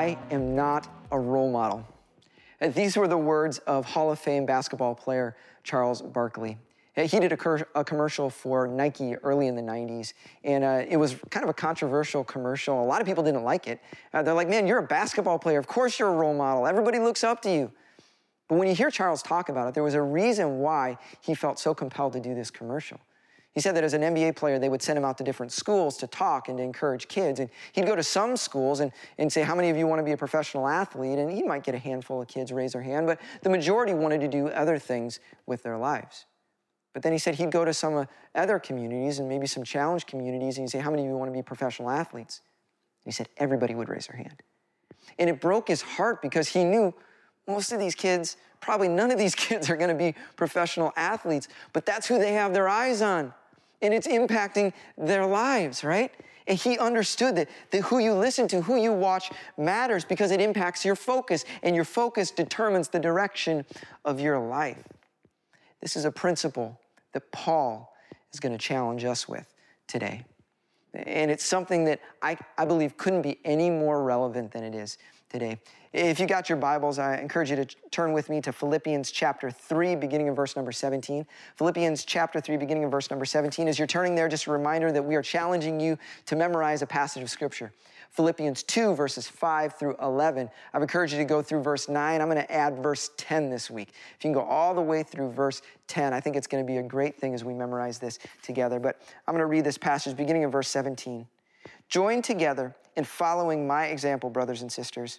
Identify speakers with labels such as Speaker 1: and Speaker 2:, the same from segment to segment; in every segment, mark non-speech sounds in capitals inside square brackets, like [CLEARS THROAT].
Speaker 1: I am not a role model. These were the words of Hall of Fame basketball player Charles Barkley. He did a, a commercial for Nike early in the 90s, and uh, it was kind of a controversial commercial. A lot of people didn't like it. Uh, they're like, man, you're a basketball player. Of course you're a role model. Everybody looks up to you. But when you hear Charles talk about it, there was a reason why he felt so compelled to do this commercial. He said that as an NBA player, they would send him out to different schools to talk and to encourage kids. And he'd go to some schools and, and say, How many of you want to be a professional athlete? And he might get a handful of kids raise their hand, but the majority wanted to do other things with their lives. But then he said he'd go to some uh, other communities and maybe some challenge communities and he'd say, How many of you want to be professional athletes? And he said everybody would raise their hand. And it broke his heart because he knew most of these kids, probably none of these [LAUGHS] kids are going to be professional athletes, but that's who they have their eyes on. And it's impacting their lives, right? And he understood that, that who you listen to, who you watch matters because it impacts your focus, and your focus determines the direction of your life. This is a principle that Paul is going to challenge us with today. And it's something that I, I believe couldn't be any more relevant than it is today. If you got your Bibles, I encourage you to turn with me to Philippians chapter 3, beginning in verse number 17. Philippians chapter 3, beginning in verse number 17. As you're turning there, just a reminder that we are challenging you to memorize a passage of Scripture. Philippians 2, verses 5 through 11. I've encouraged you to go through verse 9. I'm going to add verse 10 this week. If you can go all the way through verse 10, I think it's going to be a great thing as we memorize this together. But I'm going to read this passage beginning in verse 17. Join together in following my example, brothers and sisters.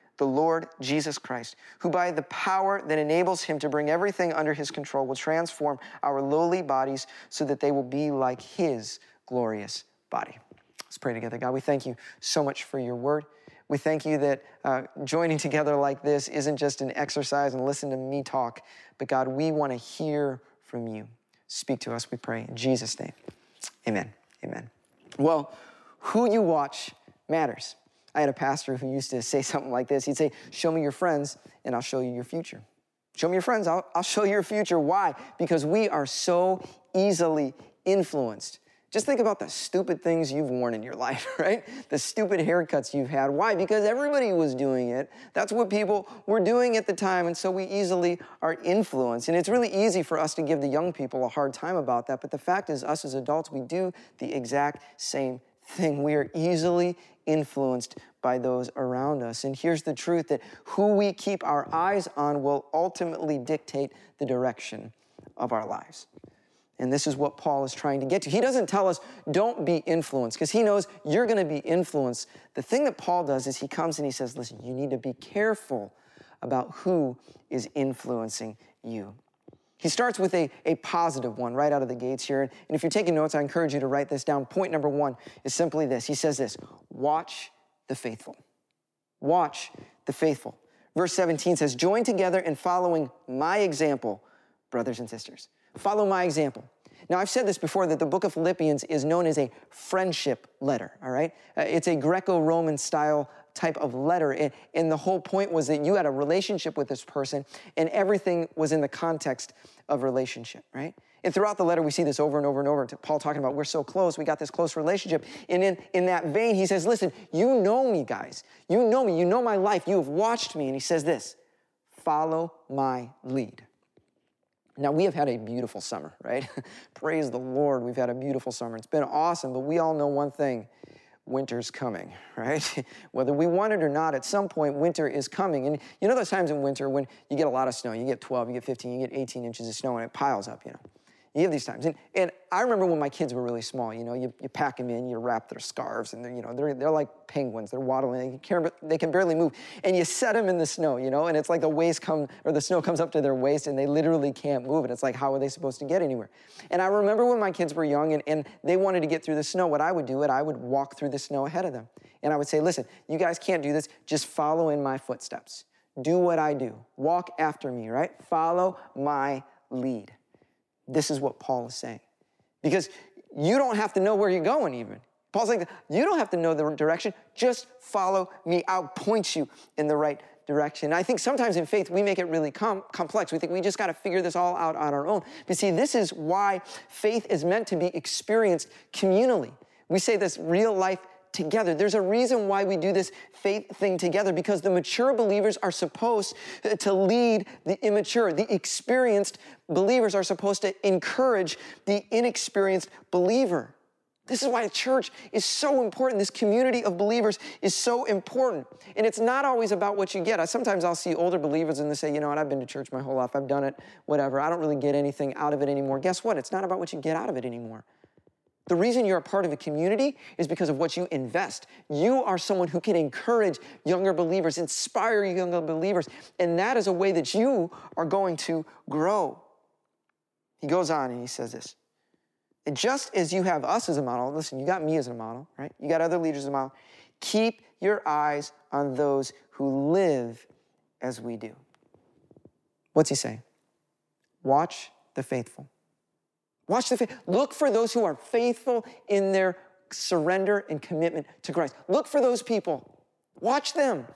Speaker 1: the Lord Jesus Christ, who by the power that enables him to bring everything under his control will transform our lowly bodies so that they will be like his glorious body. Let's pray together. God, we thank you so much for your word. We thank you that uh, joining together like this isn't just an exercise and listen to me talk, but God, we want to hear from you. Speak to us, we pray. In Jesus' name, amen. Amen. Well, who you watch matters. I had a pastor who used to say [LAUGHS] something like this. He'd say, Show me your friends, and I'll show you your future. Show me your friends, I'll, I'll show you your future. Why? Because we are so easily influenced. Just think about the stupid things you've worn in your [LAUGHS] life, right? The stupid haircuts you've had. Why? Because everybody was doing it. That's what people were doing at the time, and so we easily are influenced. And it's really easy for us to give the young people a hard time about that, but the fact is, us as adults, we do the exact same thing. We are easily influenced by those around us. And here's the truth that who we keep our eyes on will ultimately dictate the direction of our lives. And this is what Paul is trying to get to. He doesn't tell us, don't be influenced, because he knows you're going to be influenced. The thing that Paul does is he comes and he says, listen, you need to be careful about who is influencing you. He starts with a, a positive one right out of the gates here. And if you're taking notes, I encourage you to write this down. Point number one is simply this He says this watch the faithful. Watch the faithful. Verse 17 says, Join together in following my example, brothers and sisters. Follow my example. Now, I've said this before that the book of Philippians is known as a friendship letter, all right? Uh, it's a Greco Roman style type of letter. And, and the whole point was that you had a relationship with this person, and everything was in the context of relationship, right? And throughout the letter, we see this over and over and over. Paul talking about we're so close, we got this close relationship. And in, in that vein, he says, Listen, you know me, guys. You know me. You know my life. You have watched me. And he says this follow my lead. Now, we have had a beautiful summer, right? [LAUGHS] Praise the Lord, we've had a beautiful summer. It's been awesome, but we all know one thing winter's coming, [LAUGHS] right? Whether we want it or not, at some point, winter is coming. And you know those times in winter when you get a lot of snow, you get 12, you get 15, you get 18 inches of snow, and it piles up, you know? You have these times. And, and I remember when my kids were really small, you know, you, you pack them in, you wrap their scarves, and they're, you know, they're, they're like penguins. They're waddling, they can, they can barely move. And you set them in the snow, you know, and it's like the waist come, or the snow comes up to their waist and they literally can't move. And it's like, how are they supposed to get anywhere? And I remember when my kids were young and, and they wanted to get through the snow, what I would do, it, I would walk through the snow ahead of them. And I would say, listen, you guys can't do this, just follow in my footsteps. Do what I do. Walk after me, right? Follow my lead. This is what Paul is saying. Because you don't have to know where you're going, even. Paul's like, you don't have to know the direction, just follow me. I'll point you in the right direction. I think sometimes in faith we make it really com- complex. We think we just got to figure this all out on our own. But see, this is why faith is meant to be experienced communally. We say this real life together. There's a reason why we do this faith thing together because the mature believers are supposed to lead the immature. The experienced believers are supposed to encourage the inexperienced believer. This is why church is so important. This community of believers is so important. And it's not always about what you get. I, sometimes I'll see older believers and they say, you know what, I've been to church my whole life. I've done it, whatever. I don't really get anything out of it anymore. Guess what? It's not about what you get out of it anymore. The reason you're a part of a community is because of what you invest. You are someone who can encourage younger believers, inspire younger believers, and that is a way that you are going to grow. He goes on and he says this and just as you have us as a model, listen, you got me as a model, right? You got other leaders as a model. Keep your eyes on those who live as we do. What's he saying? Watch the faithful. Watch the faith. Look for those who are faithful in their surrender and commitment to Christ. Look for those people. Watch them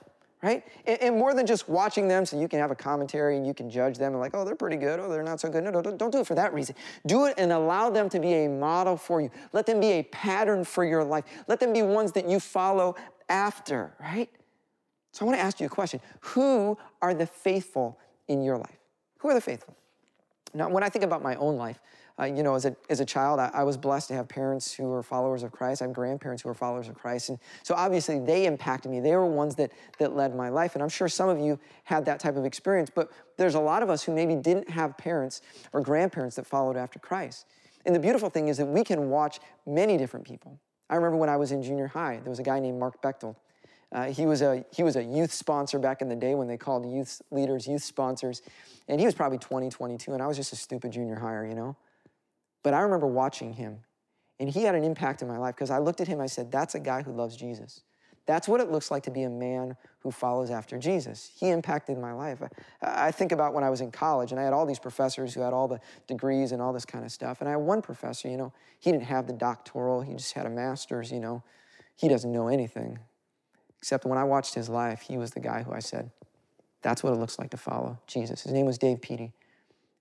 Speaker 1: right? And, and, more than just watching them so you can have a commentary and you can judge them and like, oh, they're pretty good, oh, they're not so good. No, don't, don't do it for that reason. Do it and allow them to be a model for you. Let them be a pattern for your life. Let them be ones that you follow after, right? So I want to ask you a question. Who are the faithful in your life? Who are the faithful? Now, when I think about my own life, uh, you know, as a, as a child, I, I, was blessed to have parents who were followers of Christ. I have grandparents who were followers of Christ. And so obviously they impacted me. They were ones that, that led my life. And I'm sure some of you had that type of experience, but there's a lot of us who maybe didn't have parents or grandparents that followed after Christ. And the beautiful thing is that we can watch many different people. I remember when I was in junior high, there was a guy named Mark Bechtel. Uh, he, was a, he was a youth sponsor back in the day when they called youth leaders youth sponsors. And he was probably 20, 22, and I was just a stupid junior higher, you know? But I remember watching him, and he had an impact in my life because I looked at him, I said, That's a guy who loves Jesus. That's what it looks like to be a man who follows after Jesus. He impacted my life. I, I, think about when I was in college and I had all these professors who had all the degrees and all this kind of stuff. And I had one professor, you know, he didn't have the doctoral, he just had a master's, you know. He doesn't know anything. Except when I watched his life, he was the guy who I said, that's what it looks like to follow Jesus. His name was Dave Peaty.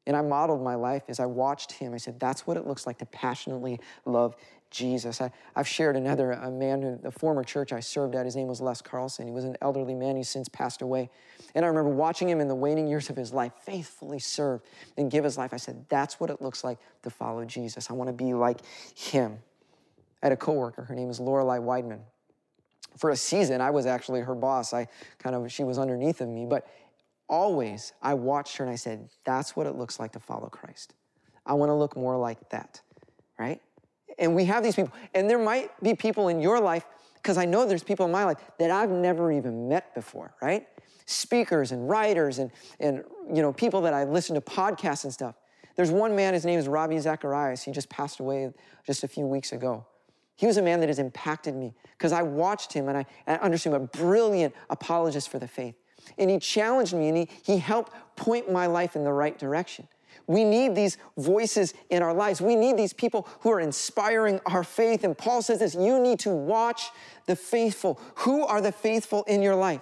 Speaker 1: And I modeled my life as I watched him. I said, that's what it looks like to passionately love Jesus. I, have shared another a man, who, a former church I served at. His name was Les Carlson. He was an elderly man. He's since passed away. And I remember watching him in the waning years of his life faithfully serve and give his life. I said, that's what it looks like to follow Jesus. I want to be like him. I had a coworker. Her name is Lorelei Weidman. For a season, I was actually her boss. I kind of, she was underneath of me. But always I watched her and I said, that's what it looks like to follow Christ. I want to look more like that, right? And we have these people, and there might be people in your life, because I know there's people in my life that I've never even met before, right? Speakers and writers and, and you know, people that I listen to podcasts and stuff. There's one man, his name is Ravi Zacharias. He just passed away just a few weeks ago. He was a man that has impacted me because I watched him and I, and I understood him, a brilliant apologist for the faith and he challenged me and he, he helped point my life in the right direction. We need these voices in our lives. We need these people who are inspiring our faith. And Paul says this you need to watch the faithful. Who are the faithful in your life?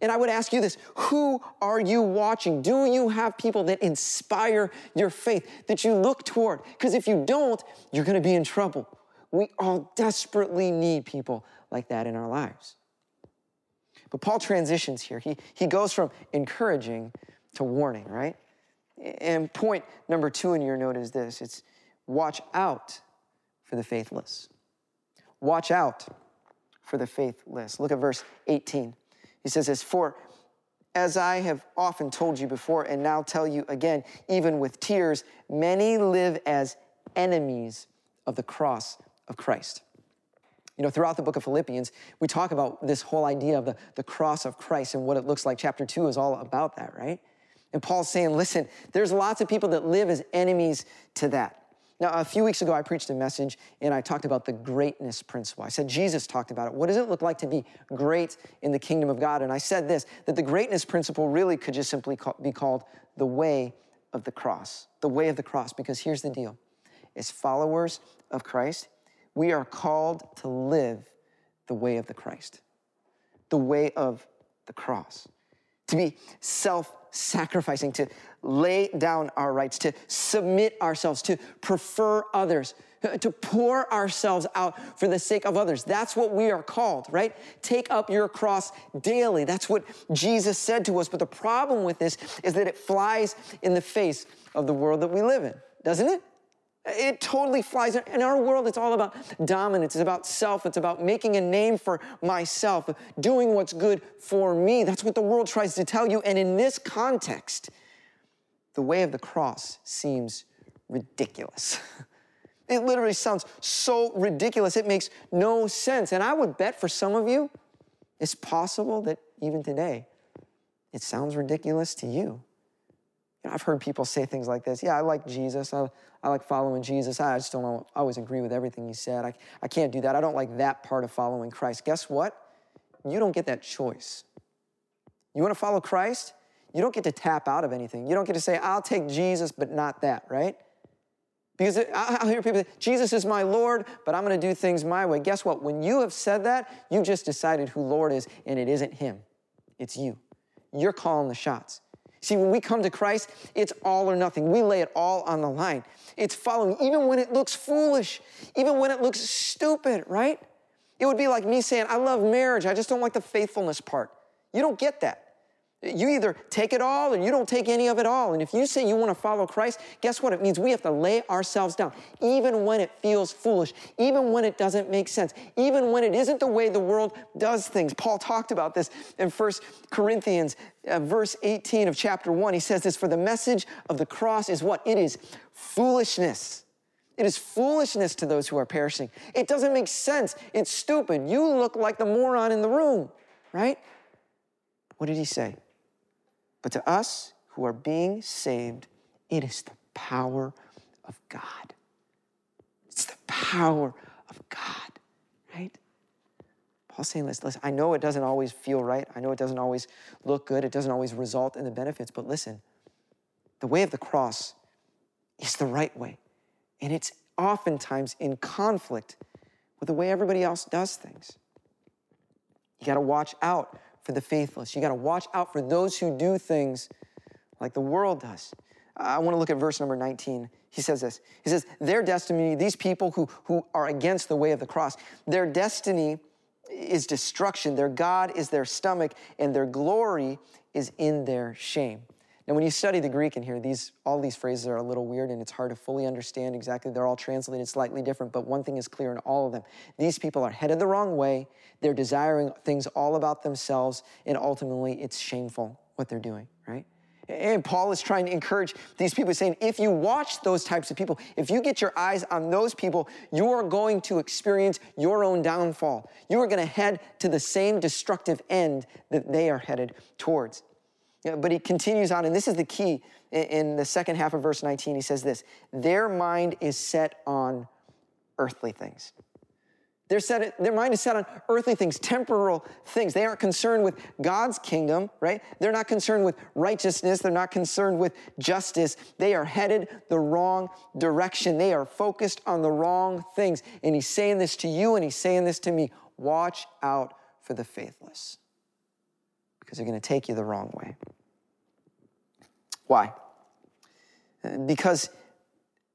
Speaker 1: And I would ask you this who are you watching? Do you have people that inspire your faith, that you look toward? Because if you don't, you're going to be in trouble. We all desperately need people like that in our lives. But Paul transitions here. He, he goes from encouraging to warning, right? And point number two in your note is this it's watch out for the faithless. Watch out for the faithless. Look at verse 18. He says this For as I have often told you before and now tell you again, even with tears, many live as enemies of the cross of Christ. You know, throughout the book of Philippians, we talk about this whole idea of the, the cross of Christ and what it looks like. Chapter two is all about that, right? And Paul's saying, listen, there's lots of people that live as enemies to that. Now, a few weeks ago, I preached a message and I talked about the greatness principle. I said Jesus talked about it. What does it look like to be great in the kingdom of God? And I said this that the greatness principle really could just simply be called the way of the cross. The way of the cross, because here's the deal as followers of Christ, we are called to live the way of the Christ, the way of the cross, to be self sacrificing, to lay down our rights, to submit ourselves, to prefer others, to pour ourselves out for the sake of others. That's what we are called, right? Take up your cross daily. That's what Jesus said to us. But the problem with this is that it flies in the face of the world that we live in, doesn't it? It totally flies. In our world, it's all about dominance. It's about self. It's about making a name for myself, doing what's good for me. That's what the world tries to tell you. And in this context, the way of the cross seems ridiculous. [LAUGHS] It literally sounds so ridiculous. It makes no sense. And I would bet for some of you, it's possible that even today, it sounds ridiculous to you. I've heard people say things like this Yeah, I like Jesus. I, I like following Jesus. I just don't always agree with everything he said. I, I can't do that. I don't like that part of following Christ. Guess what? You don't get that choice. You want to follow Christ? You don't get to tap out of anything. You don't get to say, I'll take Jesus, but not that, right? Because I'll hear people say, Jesus is my Lord, but I'm going to do things my way. Guess what? When you have said that, you just decided who Lord is, and it isn't Him, it's you. You're calling the shots. See, when we come to Christ, it's all or nothing. We lay it all on the line. It's following, even when it looks foolish, even when it looks stupid, right? It would be like me saying, I love marriage, I just don't like the faithfulness part. You don't get that. You either take it all or you don't take any of it all. And if you say you want to follow Christ, guess what? It means we have to lay ourselves down, even when it feels foolish, even when it doesn't make sense, even when it isn't the way the world does things. Paul talked about this in 1 Corinthians, uh, verse 18 of chapter 1. He says this For the message of the cross is what? It is foolishness. It is foolishness to those who are perishing. It doesn't make sense. It's stupid. You look like the moron in the room, right? What did he say? But to us who are being saved, it is the power of God. It's the power of God, right? Paul's saying this, listen, I know it doesn't always feel right. I know it doesn't always look good. It doesn't always result in the benefits, but listen, the way of the cross is the right way. And it's oftentimes in conflict with the way everybody else does things. You got to watch out for the faithless. You got to watch out for those who do things like the world does. I want to look at verse number 19. He says this. He says, Their destiny, these people who, who are against the way of the cross, their destiny is destruction. Their God is their stomach, and their glory is in their shame. Now, when you study the Greek in here, these, all these phrases are a little weird and it's hard to fully understand exactly. They're all translated slightly different, but one thing is clear in all of them. These people are headed the wrong way. They're desiring things all about themselves, and ultimately it's shameful what they're doing, right? And Paul is trying to encourage these people, saying, if you watch those types of people, if you get your eyes on those people, you are going to experience your own downfall. You are going to head to the same destructive end that they are headed towards. But he continues on, and this is the key in the second half of verse 19. He says this Their mind is set on earthly things. Set, their mind is set on earthly things, temporal things. They aren't concerned with God's kingdom, right? They're not concerned with righteousness. They're not concerned with justice. They are headed the wrong direction. They are focused on the wrong things. And he's saying this to you and he's saying this to me. Watch out for the faithless because they're going to take you the wrong way. Why? Because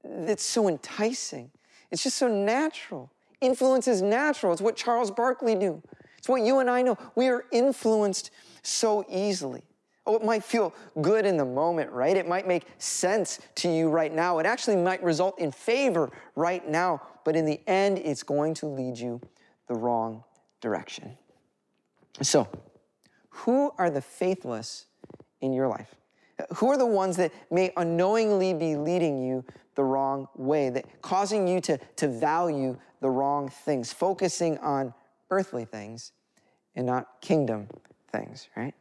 Speaker 1: it's so enticing. It's just so natural. Influence is natural. It's what Charles Barkley knew. It's what you and I know. We are influenced so easily. Oh, it might feel good in the moment, right? It might make sense to you right now. It actually might result in favor right now, but in the end, it's going to lead you the wrong direction. So, who are the faithless in your life? Who are the ones that may unknowingly be leading you the wrong way, that causing you to, to value the wrong things, focusing on earthly things and not kingdom things, right?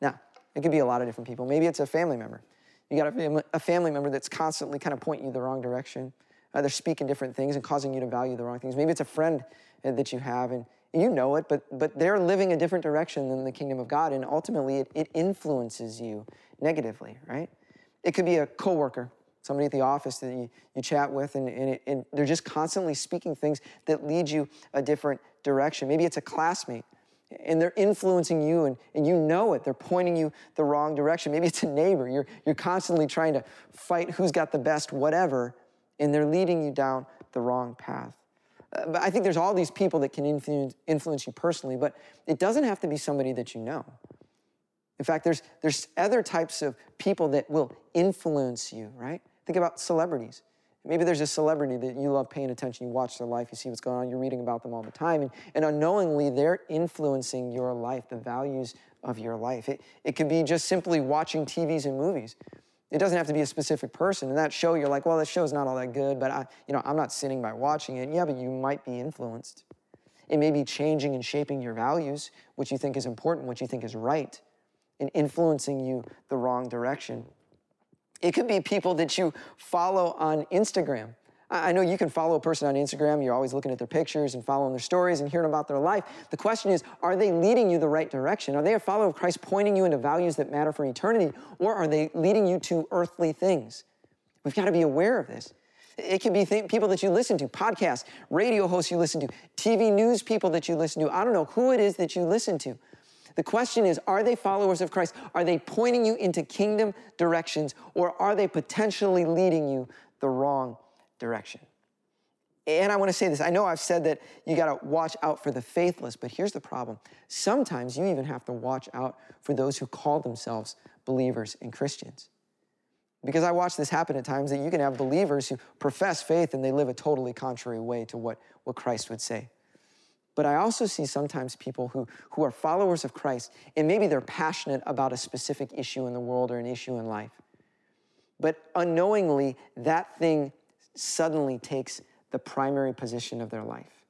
Speaker 1: Now, it could be a lot of different people. Maybe it's a family member. You got a family, a family member that's constantly kind of pointing you the wrong direction. Uh, they're speaking different things and causing you to value the wrong things. Maybe it's a friend uh, that you have and you know it, but, but they're living a different direction than the kingdom of God, and ultimately it, it influences you negatively, right? It could be a coworker, somebody at the office that you, you chat with, and, and, it, and they're just constantly speaking things that lead you a different direction. Maybe it's a classmate and they're influencing you and, and you know it. They're pointing you the wrong direction. Maybe it's a neighbor. You're, you're constantly trying to fight who's got the best whatever, and they're leading you down the wrong path. But I think there's all these people that can influence, influence you personally, but it doesn't have to be somebody that you know. In fact, there's, there's other types of people that will influence you, right? Think about celebrities. Maybe there's a celebrity that you love paying attention, you watch their life, you see what's going on, you're reading about them all the time, and, and unknowingly they're influencing your life, the values of your life. It, it could be just simply watching TVs and movies. It doesn't have to be a specific person. In that show, you're like, well, that show's not all that good, but I, you know, I'm not sitting by watching it. Yeah, but you might be influenced. It may be changing and shaping your values, what you think is important, what you think is right, and influencing you the wrong direction. It could be people that you follow on Instagram. I know you can follow a person on Instagram, you're always looking at their pictures and following their stories and hearing about their life. The question is, are they leading you the right direction? Are they a follower of Christ pointing you into values that matter for eternity, or are they leading you to earthly things? We've got to be aware of this. It could be th- people that you listen to, podcasts, radio hosts you listen to, TV news people that you listen to. I don't know who it is that you listen to. The question is are they followers of Christ? Are they pointing you into kingdom directions or are they potentially leading you the wrong direction? And I want to say this I know I've said that you got to watch out for the faithless, but here's the problem. Sometimes you even have to watch out for those who call themselves believers and Christians. Because I watch this happen at times that you can have believers who profess faith and they live a totally contrary way to what, what Christ would say. But I also see sometimes people who, who are followers of Christ, and maybe they're passionate about a specific issue in the world or an issue in life. But unknowingly, that thing suddenly takes the primary position of their life.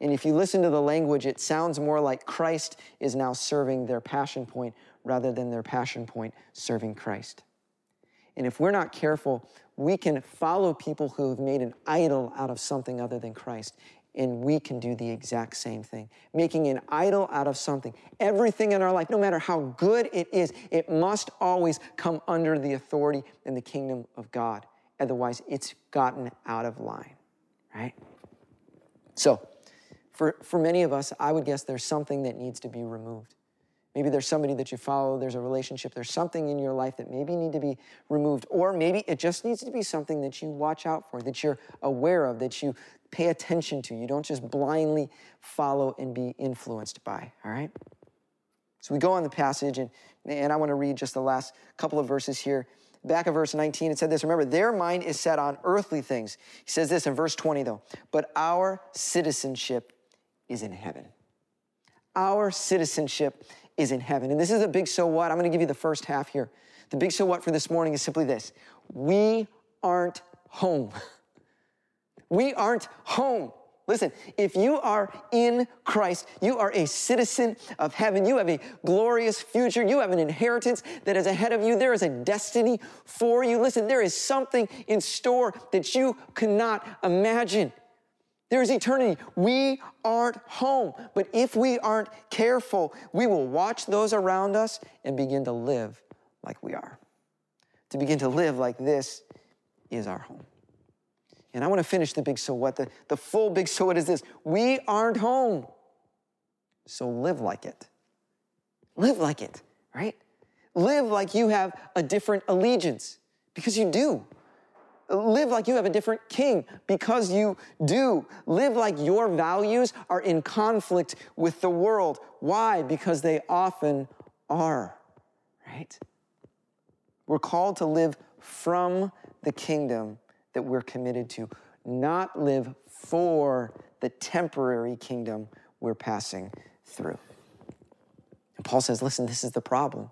Speaker 1: And if you listen to the language, it sounds more like Christ is now serving their passion point rather than their passion point serving Christ. And if we're not careful, we can follow people who have made an idol out of something other than Christ and we can do the exact same thing. Making an idol out of something. Everything in our life, no matter how good it is, it must always come under the authority and the kingdom of God. Otherwise, it's gotten out of line, right? So, for, for many of us, I would guess there's something that needs to be removed. Maybe there's somebody that you follow, there's a relationship, there's something in your life that maybe need to be removed, or maybe it just needs to be something that you watch out for, that you're aware of, that you pay attention to. You don't just blindly follow and be influenced by, all right? So we go on the passage, and, and I want to read just the last couple of verses here. Back of verse 19, it said this Remember, their mind is set on earthly things. He says this in verse 20, though, but our citizenship is in heaven. Our citizenship is in heaven. And this is a big so what. I'm going to give you the first half here. The big so what for this morning is simply this we aren't home. [LAUGHS] We aren't home. Listen, if you are in Christ, you are a citizen of heaven. You have a glorious future. You have an inheritance that is ahead of you. There is a destiny for you. Listen, there is something in store that you cannot imagine. There's eternity. We aren't home. But if we aren't careful, we will watch those around us and begin to live like we are. To begin to live like this is our home. And I want to finish the big so what. The, the full big so what is this we aren't home. So live like it. Live like it, right? Live like you have a different allegiance because you do. Live like you have a different king because you do. Live like your values are in conflict with the world. Why? Because they often are, right? We're called to live from the kingdom that we're committed to, not live for the temporary kingdom we're passing through. And Paul says, listen, this is the problem.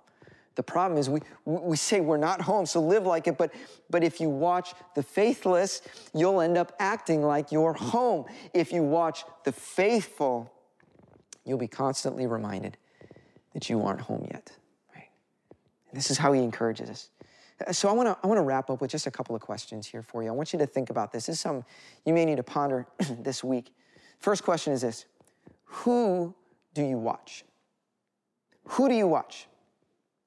Speaker 1: The problem is we, we say we're not home, so live like it, but, but if you watch the faithless, you'll end up acting like you're home. If you watch the faithful, you'll be constantly reminded that you aren't home yet. Right? And this is how he encourages us. Uh, so I want to I want to wrap up with just a couple of questions here for you. I want you to think about this. This is something you may need to ponder [CLEARS THROAT] this week. First question is this: Who do you watch? Who do you watch?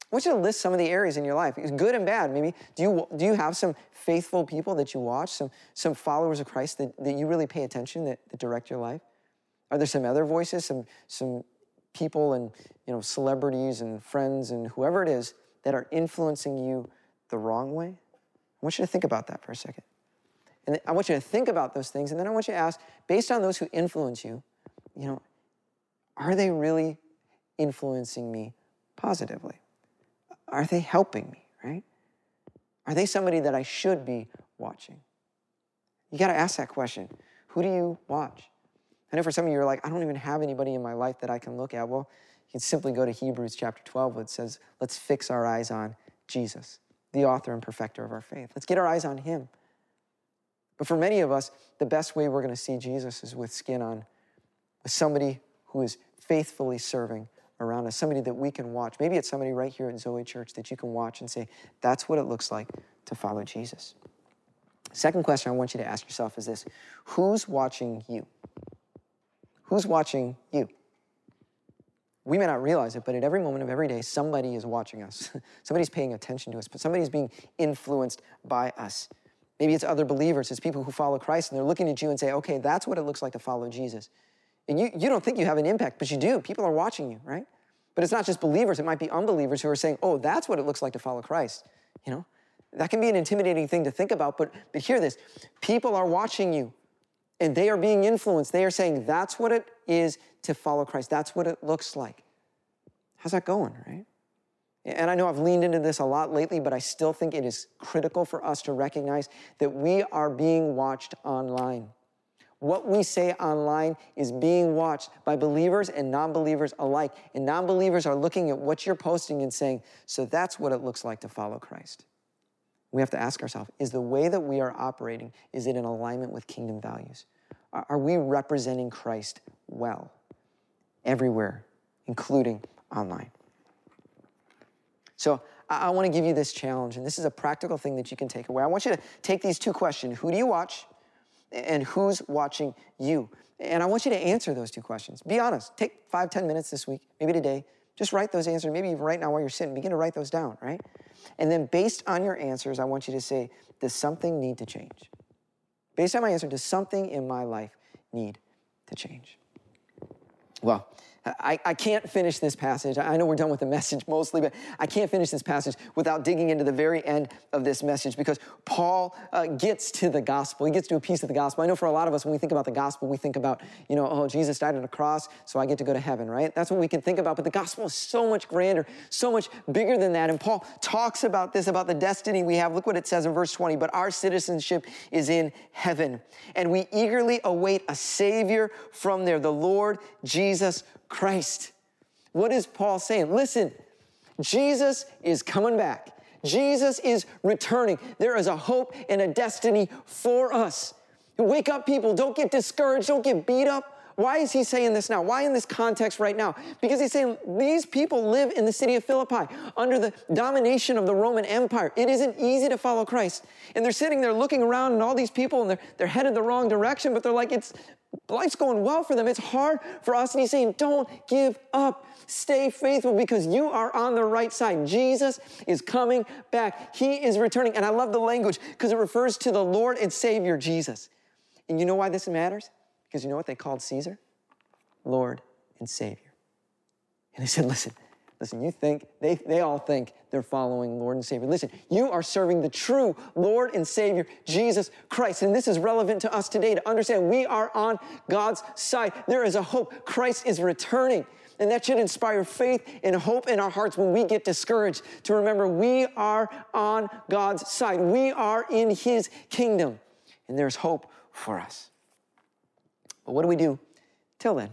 Speaker 1: I want you to list some of the areas in your life, good and bad. Maybe do you do you have some faithful people that you watch, some some followers of Christ that, that you really pay attention that, that direct your life? Are there some other voices, some some people and you know celebrities and friends and whoever it is that are influencing you the wrong way? I want you to think about that for a second. And I want you to think about those things, and then I want you to ask, based on those who influence you, you know, are they really influencing me positively? Are they helping me, right? Are they somebody that I should be watching? You got to ask that question. Who do you watch? I know for some of you, you're like, I don't even have anybody in my life that I can look at. Well, you can simply go to Hebrews chapter 12, where it says, let's fix our eyes on Jesus, the author and perfecter of our faith. Let's get our eyes on him. But for many of us, the best way we're going to see Jesus is with skin on, with somebody who is faithfully serving around us, somebody that we can watch. Maybe it's somebody right here at Zoe Church that you can watch and say, that's what it looks like to follow Jesus. Second question I want you to ask yourself is this Who's watching you? Who's watching you? We may not realize it, but at every moment of every day, somebody is watching us. [LAUGHS] somebody's paying attention to us, but somebody's being influenced by us. Maybe it's other believers, it's people who follow Christ, and they're looking at you and say, okay, that's what it looks like to follow Jesus. And you, you don't think you have an impact, but you do. People are watching you, right? But it's not just believers, it might be unbelievers who are saying, oh, that's what it looks like to follow Christ. You know? That can be an intimidating thing to think about, but, but hear this people are watching you and they are being influenced. They are saying, that's what it is to follow Christ. That's what it looks like. How's that going, right? And I know I've leaned into this a lot lately, but I still think it is critical for us to recognize that we are being watched online. What we say online is being watched by believers and non believers alike. And non believers are looking at what you're posting and saying, so that's what it looks like to follow Christ. We have to ask ourselves is the way that we are operating, is it in alignment with kingdom values? Are we representing Christ well everywhere, including online? So I, want to give you this challenge, and this is a practical thing that you can take away. I want you to take these two questions Who do you watch? and who's watching you? And I want you to answer those two questions. Be honest. Take five, ten minutes this week, maybe today. Just write those answers, maybe even right now while you're sitting. Begin to write those down, right? And then based on your answers, I want you to say, does something need to change? Based on my answer, does something in my life need to change? Well, I, I, can't finish this passage. I know we're done with the [LAUGHS] message mostly, but I can't finish this passage without digging into the very end of this message because Paul uh, gets to the gospel. He gets to a piece of the gospel. I know for a lot of us, when we think about the gospel, we think about, you know, oh, Jesus died on a cross, so I get to go to heaven, right? That's what we can think about. But the gospel is so much grander, so much bigger than that. And Paul talks about this, about the destiny we have. Look what it says in verse 20. But our citizenship is in heaven, and we eagerly await a Savior from there, the Lord Jesus Christ. What is Paul saying? Listen, Jesus is coming back. Jesus is returning. There is a hope and a destiny for us. Wake up, people. Don't get discouraged. Don't get beat up. Why is he saying this now? Why in this context right now? Because he's saying these people live in the city of Philippi under the domination of the Roman Empire. It isn't easy to follow Christ. And they're sitting there looking around and all these people and they're, they're headed the wrong direction, but they're like, it's life's going well for them. It's hard for us. And he's saying, don't give up. Stay faithful because you are on the right side. Jesus is coming back. He is returning. And I love the language because it refers to the Lord and Savior Jesus. And you know why this matters? Because you know what they called Caesar? Lord and Savior. And they said, listen, listen, you think, they, they all think they're following Lord and Savior. Listen, you are serving the true Lord and Savior, Jesus Christ. And this is relevant to us today to understand we are on God's side. There is a hope. Christ is returning. And that should inspire faith and hope in our hearts when we get discouraged to remember we are on God's side. We are in His kingdom. And there's hope for us. But what do we do till then?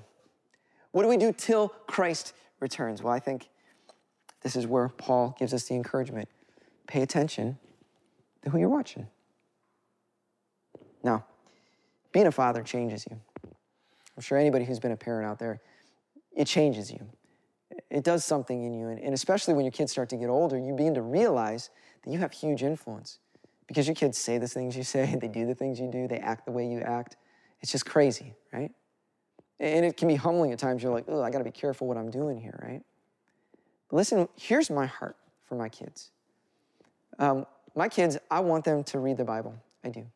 Speaker 1: What do we do till Christ returns? Well, I think this is where Paul gives us the encouragement pay attention to who you're watching. Now, being a father changes you. I'm sure anybody who's been a parent out there, it changes you. It does something in you. And especially when your kids start to get older, you begin to realize that you have huge influence because your kids say the things you say, [LAUGHS] they do the things you do, they act the way you act. It's just crazy, right? And it can be humbling at times. You're like, oh, I got to be careful what I'm doing here, right? But listen, here's my heart for my kids. Um, my kids, I want them to read the Bible. I do.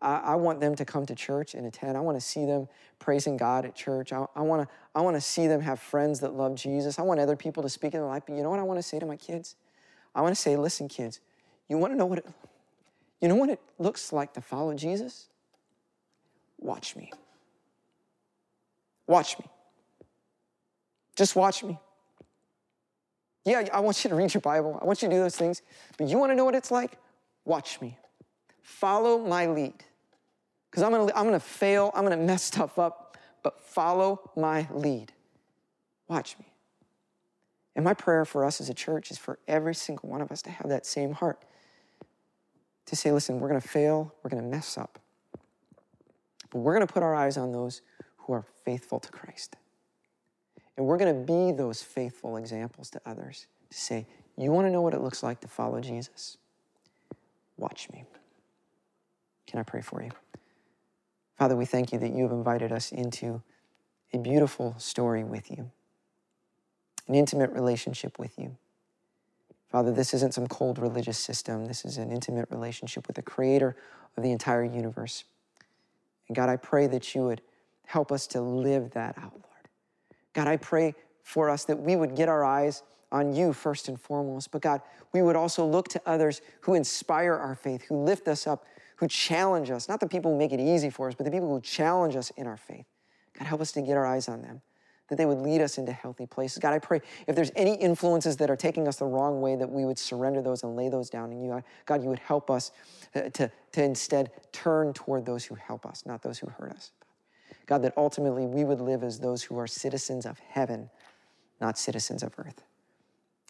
Speaker 1: I, I, want them to come to church and attend. I want to see them praising God at church. I, I want to I want to see them have friends that love Jesus. I want other people to speak in their life. But you know what I want to say to my kids? I want to say, listen, kids, you want to know what it, you know what it looks like to follow Jesus? Watch me. Watch me. Just watch me. Yeah, I want you to read your Bible. I want you to do those things. But you want to know what it's like? Watch me. Follow my lead. Because I'm going to I'm going to fail. I'm going to mess stuff up. But follow my lead. Watch me. And my prayer for us as a church is for every single one of us to have that same heart. To say, listen, we're going to fail. We're going to mess up. But we're going to put our eyes on those who are faithful to Christ. And we're going to be those faithful examples to others to say, You want to know what it looks like to follow Jesus? Watch me. Can I pray for you? Father, we thank you that you have invited us into a beautiful story with you, an intimate relationship with you. Father, this isn't some cold religious system. This is an intimate relationship with the creator of the entire universe. And God, I pray that you would Help us to live that out, Lord. God, I pray for us that we would get our eyes on you first and foremost, but God, we would also look to others who inspire our faith, who lift us up, who challenge us, not the people who make it easy for us, but the people who challenge us in our faith. God, help us to get our eyes on them, that they would lead us into healthy places. God, I pray if there's any influences that are taking us the wrong way, that we would surrender those and lay those down in you. God, you would help us uh, to, to instead turn toward those who help us, not those who hurt us. God, that ultimately we would live as those who are citizens of heaven, not citizens of earth.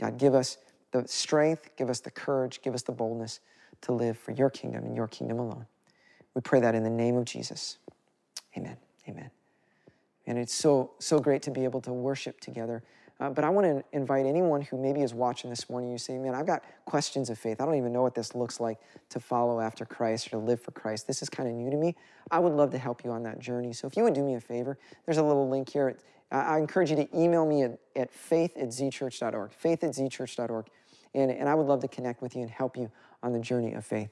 Speaker 1: God, give us the strength, give us the courage, give us the boldness to live for your kingdom and your kingdom alone. We pray that in the name of Jesus. Amen. Amen. And it's so, so great to be able to worship together. Uh, but I want to invite anyone who maybe is watching this morning, you say, man, I've got questions of faith. I don't even know what this looks like to follow after Christ or to live for Christ. This is kind of new to me. I would love to help you on that journey. So if you would do me a favor, there's a little link here. I encourage you to email me at, at faith at zchurch.org, faith at zchurch.org. And, and I would love to connect with you and help you on the journey of faith.